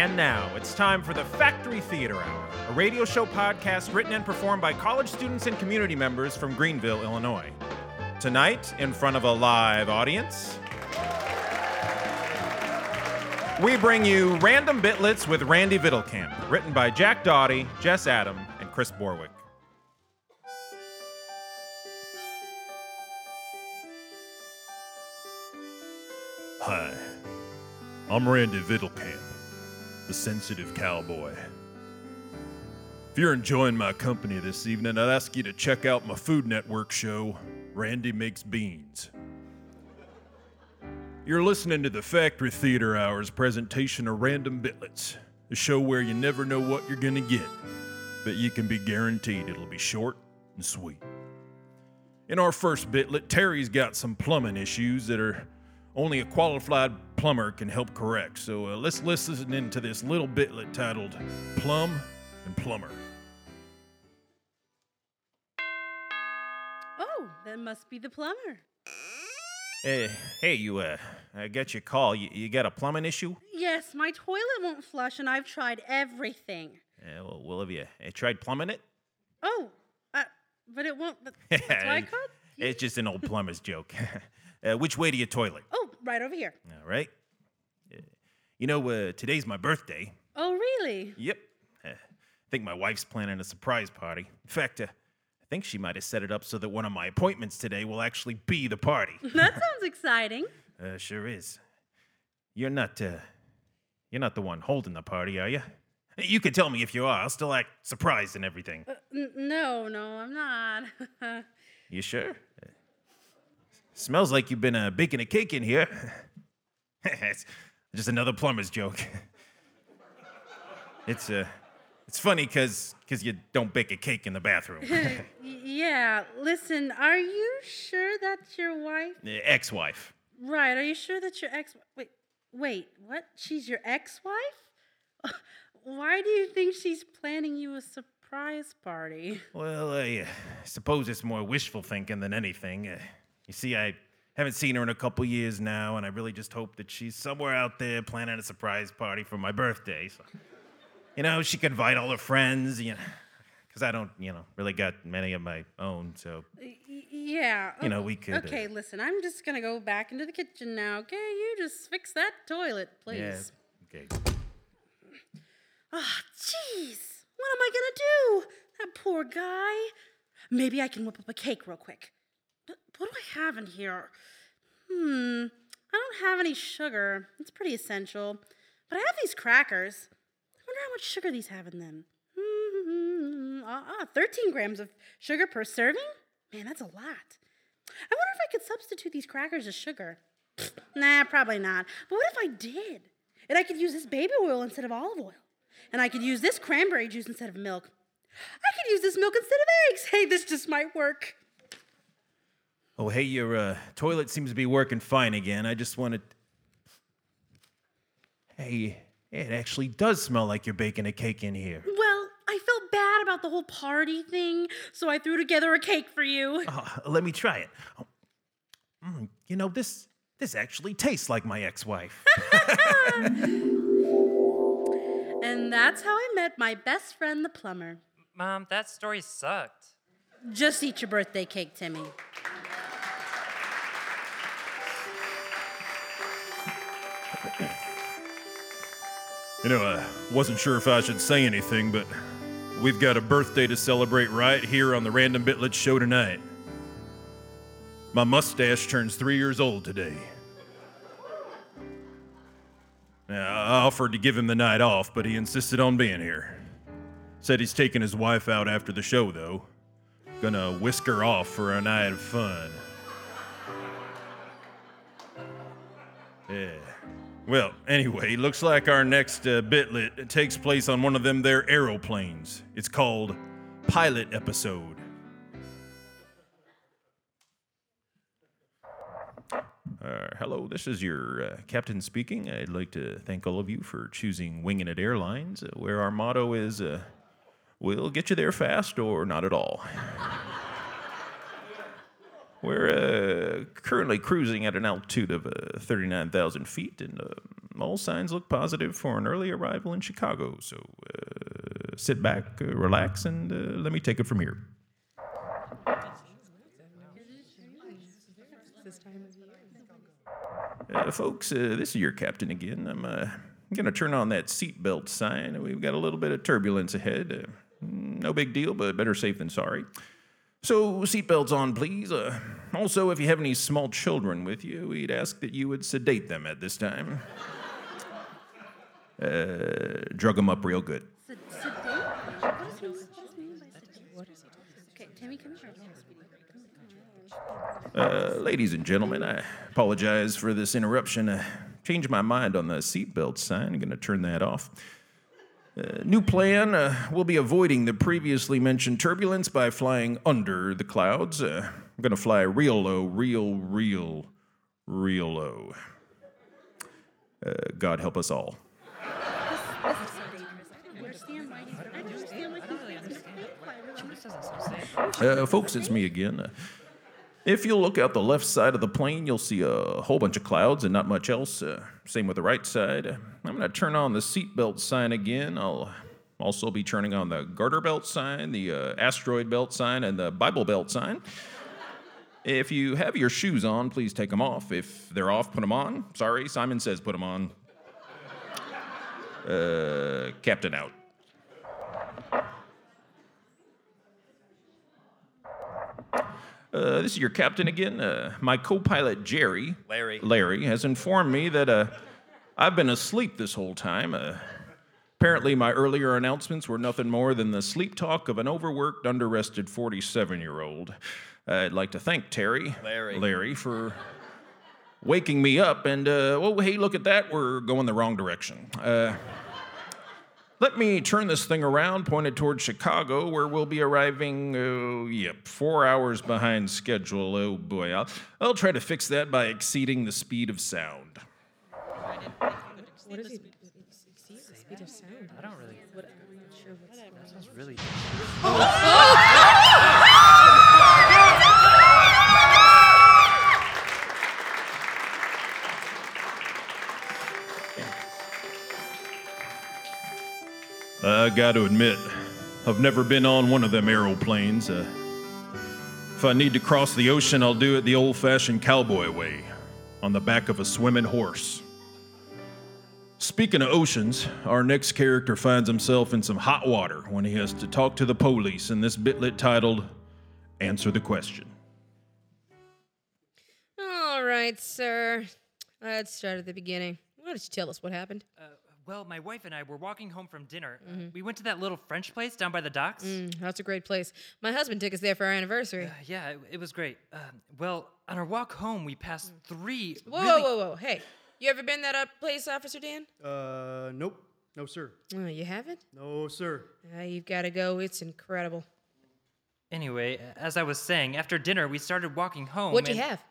And now it's time for the Factory Theater Hour, a radio show podcast written and performed by college students and community members from Greenville, Illinois. Tonight, in front of a live audience, we bring you Random Bitlets with Randy Vittelkamp, written by Jack Doughty, Jess Adam, and Chris Borwick. Hi, I'm Randy Vittelkamp, the sensitive cowboy. If you're enjoying my company this evening, I'd ask you to check out my Food Network show, Randy Makes Beans. You're listening to the Factory Theater Hours presentation of Random Bitlets, a show where you never know what you're gonna get, but you can be guaranteed it'll be short and sweet. In our first bitlet, Terry's got some plumbing issues that are only a qualified plumber can help correct. So uh, let's listen into this little bitlet titled Plum and Plumber. Oh, that must be the plumber. Hey, hey, you, uh, I got your call. You, you got a plumbing issue? Yes, my toilet won't flush, and I've tried everything. Yeah, well, well, have you uh, tried plumbing it? Oh, uh, but it won't. That's why I called. It's just an old plumber's joke. uh, which way to your toilet? Oh, right over here. All right. You know, uh, today's my birthday. Oh, really? Yep. Uh, I think my wife's planning a surprise party. In fact, uh, I think she might have set it up so that one of my appointments today will actually be the party. That sounds exciting. uh, sure is. You're not, uh, you're not the one holding the party, are you? You can tell me if you are. I'll still act surprised and everything. Uh, n- no, no, I'm not. You sure? Uh, smells like you've been uh, baking a cake in here. Just another plumber's joke. it's uh, it's funny because because you don't bake a cake in the bathroom. Yeah, listen, are you sure that's your wife? Ex-wife. Right, are you sure that's your ex? Wait, wait, what? She's your ex wife? Why do you think she's planning you a surprise party? Well, I uh, suppose it's more wishful thinking than anything. Uh, you see, I haven't seen her in a couple years now, and I really just hope that she's somewhere out there planning a surprise party for my birthday. So, you know, she could invite all her friends, you know, because I don't, you know, really got many of my own. So, yeah. You know, we could, uh, Okay, listen, I'm just gonna go back into the kitchen now, okay? You just fix that toilet, please. yeah, okay. Ah, jeez. What am I gonna do? That poor guy. Maybe I can whip up a cake real quick. What do I have in here? Hmm. I don't have any sugar. It's pretty essential. But I have these crackers. I wonder how much sugar these have in them. Hmm. Ah, 13 grams of sugar per serving? Man, that's a lot. I wonder if I could substitute these crackers as sugar. Nah, probably not. But what if I did? And I could use this baby oil instead of olive oil. And I could use this cranberry juice instead of milk. I could use this milk instead of eggs. Hey, this just might work. Oh, hey, your uh, toilet seems to be working fine again. I just wanted. Hey, it actually does smell like you're baking a cake in here. Well, I felt bad about the whole party thing, so I threw together a cake for you. Uh, let me try it. Oh, mm, you know, this this actually tastes like my ex-wife. And that's how I met my best friend, the plumber. Mom, that story sucked. Just eat your birthday cake, Timmy. You know, I wasn't sure if I should say anything, but we've got a birthday to celebrate right here on the Random Bitlets show tonight. My mustache turns three years old today. Now, I offered to give him the night off, but he insisted on being here. Said he's taking his wife out after the show, though. Gonna whisk her off for a night of fun. Yeah. Well, anyway, looks like our next uh, bitlet takes place on one of them there aeroplanes. It's called Pilot Episode. Uh, hello, this is your uh, captain speaking. I'd like to thank all of you for choosing Winging It Airlines, uh, where our motto is uh, we'll get you there fast or not at all. We're uh, currently cruising at an altitude of uh, 39,000 feet, and uh, all signs look positive for an early arrival in Chicago. So uh, sit back, uh, relax, and uh, let me take it from here. Folks, this is your captain again. I'm going to turn on that seatbelt sign. We've got a little bit of turbulence ahead. No big deal, but better safe than sorry. So, seatbelts on, please. Uh, also, if you have any small children with you, we'd ask that you would sedate them at this time. Uh, drug them up real good. Sedate? What does he what does he mean by sedate? Okay, Timmy, come here. Uh, ladies and gentlemen, I apologize for this interruption. I changed my mind on the seatbelt sign. I'm going to turn that off. Uh, new plan uh, we'll be avoiding the previously mentioned turbulence by flying under the clouds. Uh, I'm going to fly real low, real, real, real low. Uh, God help us all. I don't understand why he's, I don't understand why he's being so quiet. Uh, folks, it's me again. If you look out the left side of the plane, you'll see a whole bunch of clouds and not much else. Uh, same with the right side. I'm going to turn on the seatbelt sign again. I'll also be turning on the garter belt sign, the uh, asteroid belt sign, and the Bible belt sign. If you have your shoes on, please take them off. If they're off, put them on. Sorry, Simon says put them on. Uh, Captain out. Uh, this is your captain again. Uh, my co-pilot Jerry, Larry. Larry, has informed me that uh, I've been asleep this whole time. Uh, apparently, my earlier announcements were nothing more than the sleep talk of an overworked, underrested 47-year-old. I'd like to thank Terry, Larry. Larry, for waking me up. And uh, well, hey, look at that. We're going the wrong direction. Let me turn this thing around, pointed towards Chicago, where we'll be arriving, oh, yep, four hours behind schedule. Oh boy, I'll, I'll try to fix that by exceeding the speed of sound. What is it? Exceed the speed of sound. I don't really. What, I'm not sure what's That sounds really. Oh! I got to admit, I've never been on one of them aeroplanes. Uh, if I need to cross the ocean, I'll do it the old fashioned cowboy way, on the back of a swimming horse. Speaking of oceans, our next character finds himself in some hot water when he has to talk to the police in this bitlet titled Answer the Question. All right, sir. Let's start at the beginning. Why don't you tell us what happened? Uh, well, my wife and I were walking home from dinner. Uh, we went to that little French place down by the docks. Mm, that's a great place. My husband took us there for our anniversary. Uh, yeah, it, it was great. Um, well, on our walk home, we passed three. whoa, really- whoa, whoa, whoa. Hey, you ever been that up place, Officer Dan? Uh, nope. No, sir. Oh, you haven't? No, sir. Uh, you've got to go. It's incredible. Anyway, as I was saying, after dinner, we started walking home. What'd you have?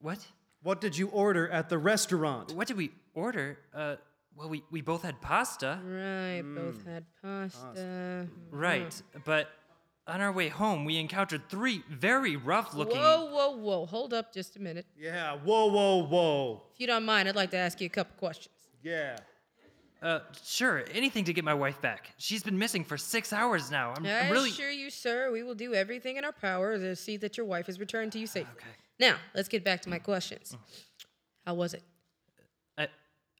What? What did you order at the restaurant? What did we order? Uh, well, we, we both had pasta. Right, both mm. had pasta. Hmm. Right, but on our way home, we encountered three very rough looking. Whoa, whoa, whoa. Hold up just a minute. Yeah. Whoa, whoa, whoa. If you don't mind, I'd like to ask you a couple questions. Yeah. Uh, sure, anything to get my wife back. She's been missing for six hours now. I'm, I I'm really. assure you, sir, we will do everything in our power to see that your wife is returned to you safely. Okay. Now, let's get back to my questions. Mm. How was it?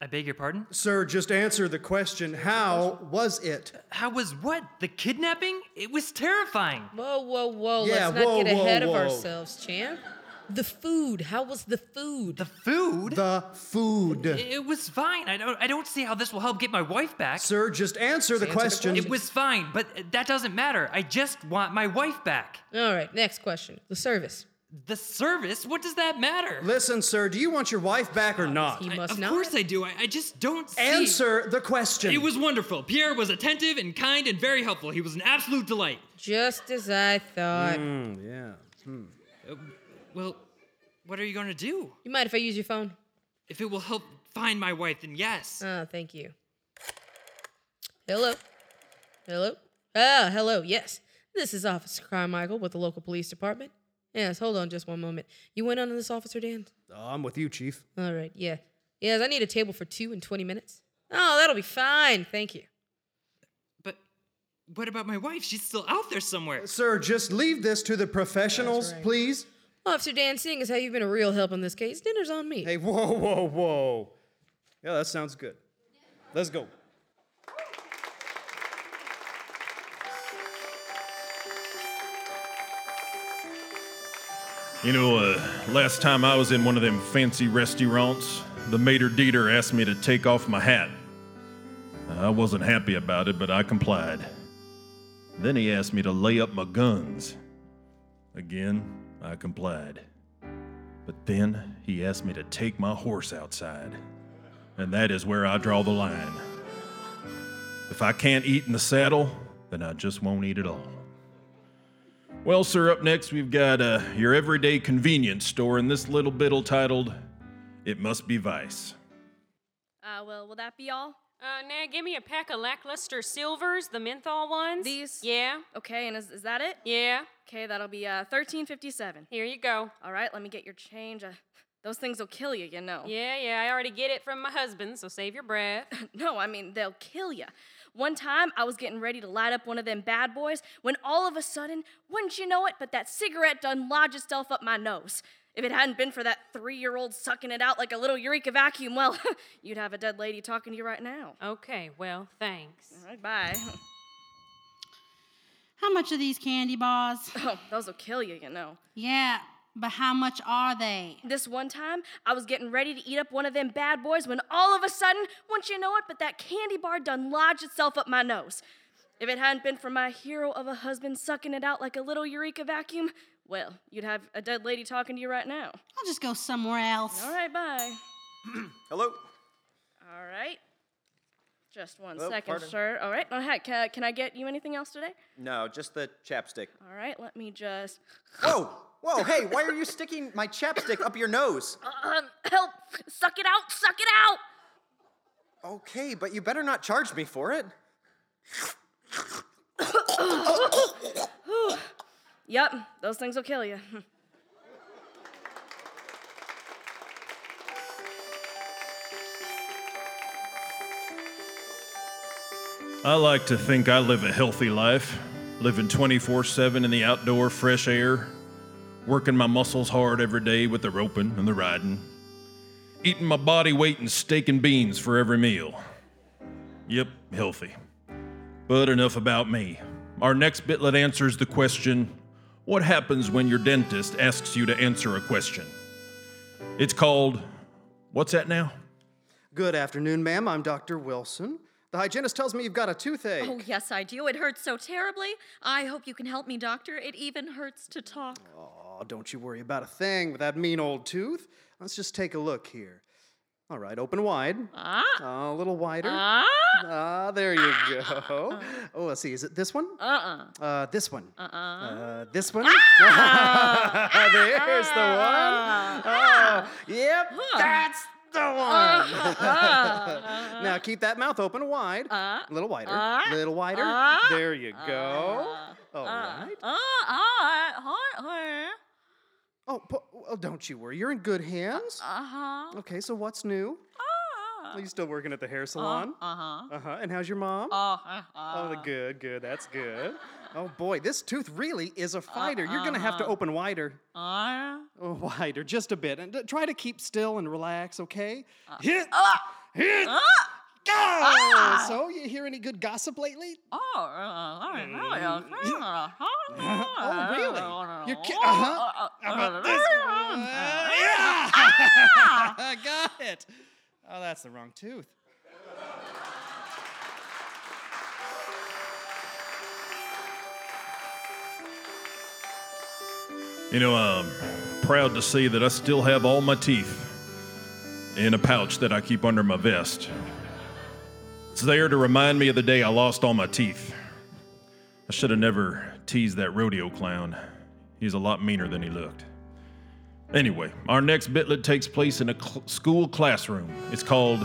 I, I beg your pardon? Sir, just answer the question. How was it? How was what? The kidnapping? It was terrifying. Whoa, whoa, whoa. Yeah, let's not whoa, get whoa, ahead of ourselves, champ. The food. How was the food? The food? The food. it was fine. I don't. I don't see how this will help get my wife back. Sir, just answer the answer the question. It was fine, but that doesn't matter. I just want my wife back. All right, next question. The service. The service? What does that matter? Listen, sir, do you want your wife back or not? He I- of not. course I do. I, I just don't see. Answer the question. It was wonderful. Pierre was attentive and kind and very helpful. He was an absolute delight. Just as I thought. Mm, yeah. Well, what are you going to do? You mind if I use your phone? If it will help find my wife, then yes. Oh, thank you. Hello. Hello. Ah, hello. Yes. This is Officer Carmichael with the local police department. Yes, hold on just one moment. You went on to this, Officer Dan? Uh, I'm with you, Chief. All right, yeah. Yes, I need a table for two in 20 minutes. Oh, that'll be fine. Thank you. But what about my wife? She's still out there somewhere. Sir, just leave this to the professionals, please. Officer Dan, seeing as how you've been a real help in this case, dinner's on me. Hey, whoa, whoa, whoa. Yeah, that sounds good. Let's go. You know, uh, last time I was in one of them fancy restaurants, the mater deeder asked me to take off my hat. I wasn't happy about it, but I complied. Then he asked me to lay up my guns. Again, I complied. But then he asked me to take my horse outside. And that is where I draw the line. If I can't eat in the saddle, then I just won't eat at all. Well, sir, up next we've got uh, your everyday convenience store in this little bitlet titled It Must Be Vice. Uh, well, will that be all? Uh, now give me a pack of lackluster silvers, the menthol ones. These? Yeah, Okay, and is, is that it? yeah. Okay, that'll be uh, thirteen fifty-seven. Here you go. All right, let me get your change. Uh, those things will kill you, you know. Yeah, yeah. I already get it from my husband, so save your breath. No, I mean they'll kill you. One time, I was getting ready to light up one of them bad boys when all of a sudden, wouldn't you know it, but that cigarette done lodged itself up my nose. If it hadn't been for that three-year-old sucking it out like a little Eureka vacuum, well, you'd have a dead lady talking to you right now. Okay, well, thanks. All right, bye. How much are these candy bars? Oh, those will kill you, you know. Yeah, but how much are they? This one time, I was getting ready to eat up one of them bad boys when all of a sudden, once you know it, but that candy bar done lodged itself up my nose. If it hadn't been for my hero of a husband sucking it out like a little Eureka vacuum, well, you'd have a dead lady talking to you right now. I'll just go somewhere else. All right, bye. Hello? All right. Just one Oh, second, pardon. sir. All right. Oh, heck, can, can I get you anything else today? No, just the chapstick. All right, let me just. Whoa! Whoa, hey, why are you sticking my chapstick up your nose? Um, help! Suck it out! Suck it out! Okay, but you better not charge me for it. Yep, those things will kill you. I like to think I live a healthy life, living 24 7 in the outdoor fresh air, working my muscles hard every day with the roping and the riding, eating my body weight in steak and beans for every meal. Yep, healthy. But enough about me. Our next bitlet answers the question What happens when your dentist asks you to answer a question? It's called, What's that now? Good afternoon, ma'am. I'm Dr. Wilson. The hygienist tells me you've got a toothache. Oh, yes, I do. It hurts so terribly. I hope you can help me, doctor. It even hurts to talk. Oh, don't you worry about a thing with that mean old tooth. Let's just take a look here. All right, open wide. Ah. a little wider. Ah. Ah, there you go. Oh, let's see. Is it this one? Uh-uh. Uh, this one. Uh-uh. Uh, this one. Ah. There's the one. Oh, yep, that's the one. Ah. now keep that mouth open wide. Ah. A little wider. Ah. little wider. Ah. There you go. All right. Uh-uh. Oh, po- well, don't you worry. You're in good hands. Uh-huh. Okay, so what's new? Are you still working at the hair salon? Uh-huh. Uh huh. And how's your mom? Uh-huh. Oh, the good, good. That's good. Oh boy, this tooth really is a fighter. You're gonna have to open wider. Uh-huh. Oh, wider, just a bit, and uh, try to keep still and relax. Okay? Hit. Ah. Hit. Ah. Go. Ah. So, you hear any good gossip lately? Oh, uh, oh, really? You're ki- uh, uh-huh. How about this? Ah. I got it. Oh, that's the wrong tooth. You know, I'm proud to say that I still have all my teeth in a pouch that I keep under my vest. It's there to remind me of the day I lost all my teeth. I should have never teased that rodeo clown. He's a lot meaner than he looked. Anyway, our next bitlet takes place in a cl- school classroom. It's called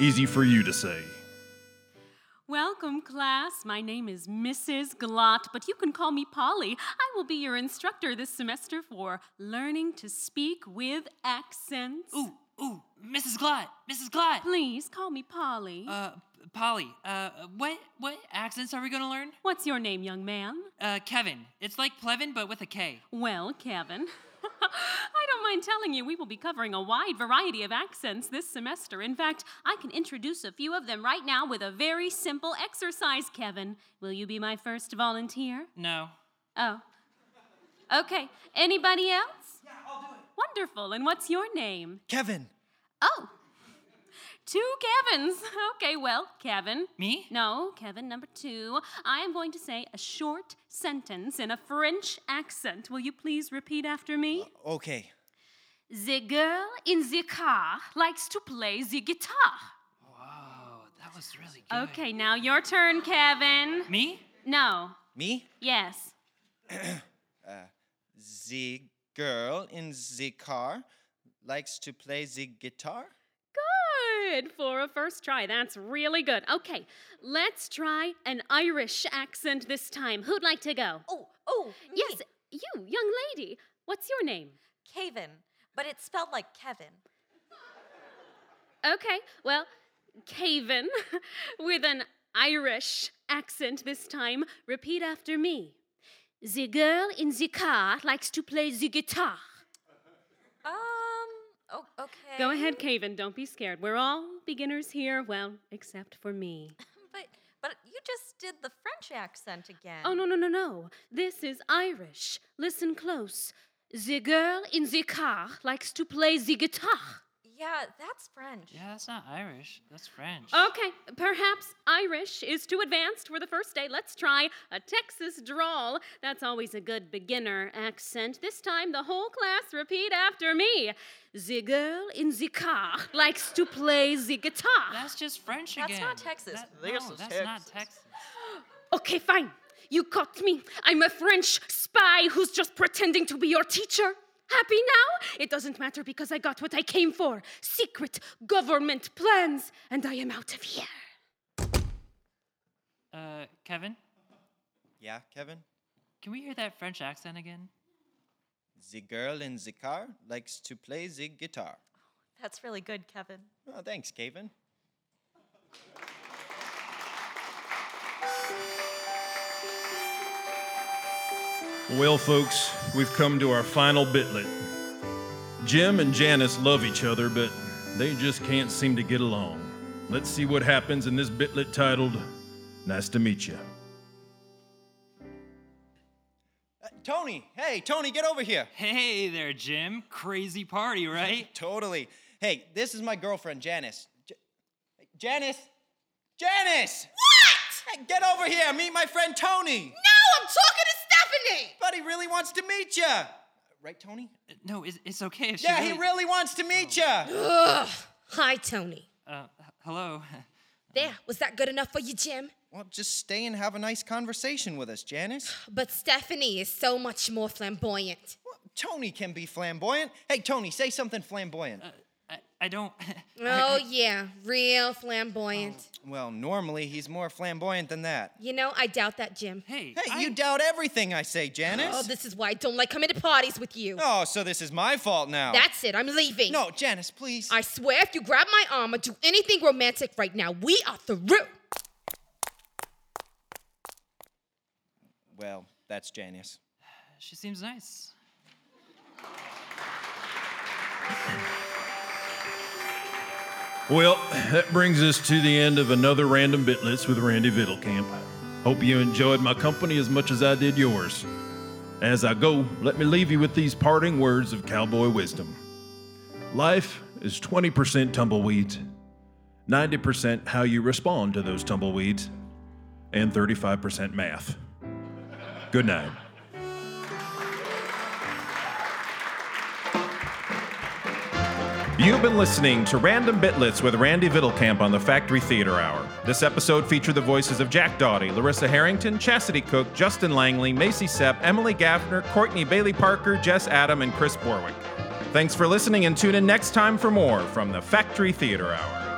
Easy for You to Say. Welcome, class. My name is Mrs. Glott, but you can call me Polly. I will be your instructor this semester for learning to speak with accents. Ooh, Ooh, Mrs. Glott, Mrs. Glott. Please call me Polly. Uh, Polly, uh, what what accents are we gonna learn? What's your name, young man? Uh, Kevin. It's like Plevin, but with a K. Well, Kevin. I don't mind telling you, we will be covering a wide variety of accents this semester. In fact, I can introduce a few of them right now with a very simple exercise, Kevin. Will you be my first volunteer? No. Oh. Okay. Anybody else? Yeah, I'll do it. Wonderful. And what's your name? Kevin. Oh. Two Kevins. Okay, well, Kevin. Me? No, Kevin number two. I am going to say a short sentence in a French accent. Will you please repeat after me? Okay. The girl in the car likes to play the guitar. Whoa, that was really good. Okay, now your turn, Kevin. Me? No. Me? Yes. Uh, the girl in the car likes to play the guitar. Good for a first try. That's really good. Okay, let's try an Irish accent this time. Who'd like to go? Oh, oh, me. Yes, you, young lady. What's your name? Kevin, but it's spelled like Kevin. Okay, well, Caven with an Irish accent this time. Repeat after me. The girl in the car likes to play the guitar. Um, oh, okay. Go ahead, Caven. Don't be scared. We're all beginners here, well, except for me. But but you just did the French accent again. Oh, no, no, no, no. This is Irish. Listen close. The girl in the car likes to play the guitar. Yeah, that's French. Yeah, that's not Irish. That's French. Okay, perhaps Irish is too advanced for the first day. Let's try a Texas drawl. That's always a good beginner accent. This time, the whole class repeat after me. The girl in the car likes to play the guitar. That's just French again. That's not Texas. That, no, is that's not Texas. Okay, fine. You caught me. I'm a French spy who's just pretending to be your teacher. Happy now? It doesn't matter because I got what I came for secret government plans, and I am out of here. Uh, Kevin, Yeah, Kevin? can we hear that French accent again? The girl in the car likes to play the guitar. That's really good, Kevin. Oh, thanks, Kevin. Well, folks, we've come to our final bitlet. Jim and Janice love each other, but they just can't seem to get along. Let's see what happens in this bitlet titled Nice to Meet You. Uh, Tony, hey, Tony, get over here. Hey there, Jim. Crazy party, right? Totally. Hey, this is my girlfriend, Janice. J- Janice? Janice! What? Hey, get over here. Meet my friend Tony. No, I'm talking to Stephanie! But he really wants to meet you. Right, Tony? Uh, No, it's, it's okay if she Yeah, really... he really wants to meet you. Ugh. Hi, Tony. Uh, h- hello. There, was that good enough for you, Jim? Well, just stay and have a nice conversation with us, Janice. But Stephanie is so much more flamboyant. Well, Tony can be flamboyant. Hey, Tony, say something flamboyant. I, I don't... Oh, yeah, real flamboyant. Oh. well, normally he's more flamboyant than that. You know, I doubt that, Jim. Hey, Hey, I- you doubt everything I say, Janice. Oh, this is why I don't like coming to parties with you. Oh, so this is my fault now. That's it, I'm leaving. No, Janice, please. I swear if you grab my arm or do anything romantic right now, we are through. Well, that's Janice. She seems nice. Well, that brings us to the end of another Random Bitlets with Randy Vittlecamp. Hope you enjoyed my company as much as I did yours. As I go, let me leave you with these parting words of cowboy wisdom. Life is 20% tumbleweeds, 90% how you respond to those tumbleweeds, and 35% math. Good night. You've been listening to Random Bitlets with Randy Vittlecamp on the Factory Theater Hour. This episode featured the voices of Jack Doughty, Larissa Harrington, Chastity Cook, Justin Langley, Macy Sepp, Emily Gaffner, Courtney Bailey Parker, Jess Adam, and Chris Borwick. Thanks for listening and tune in next time for more from the Factory Theater Hour.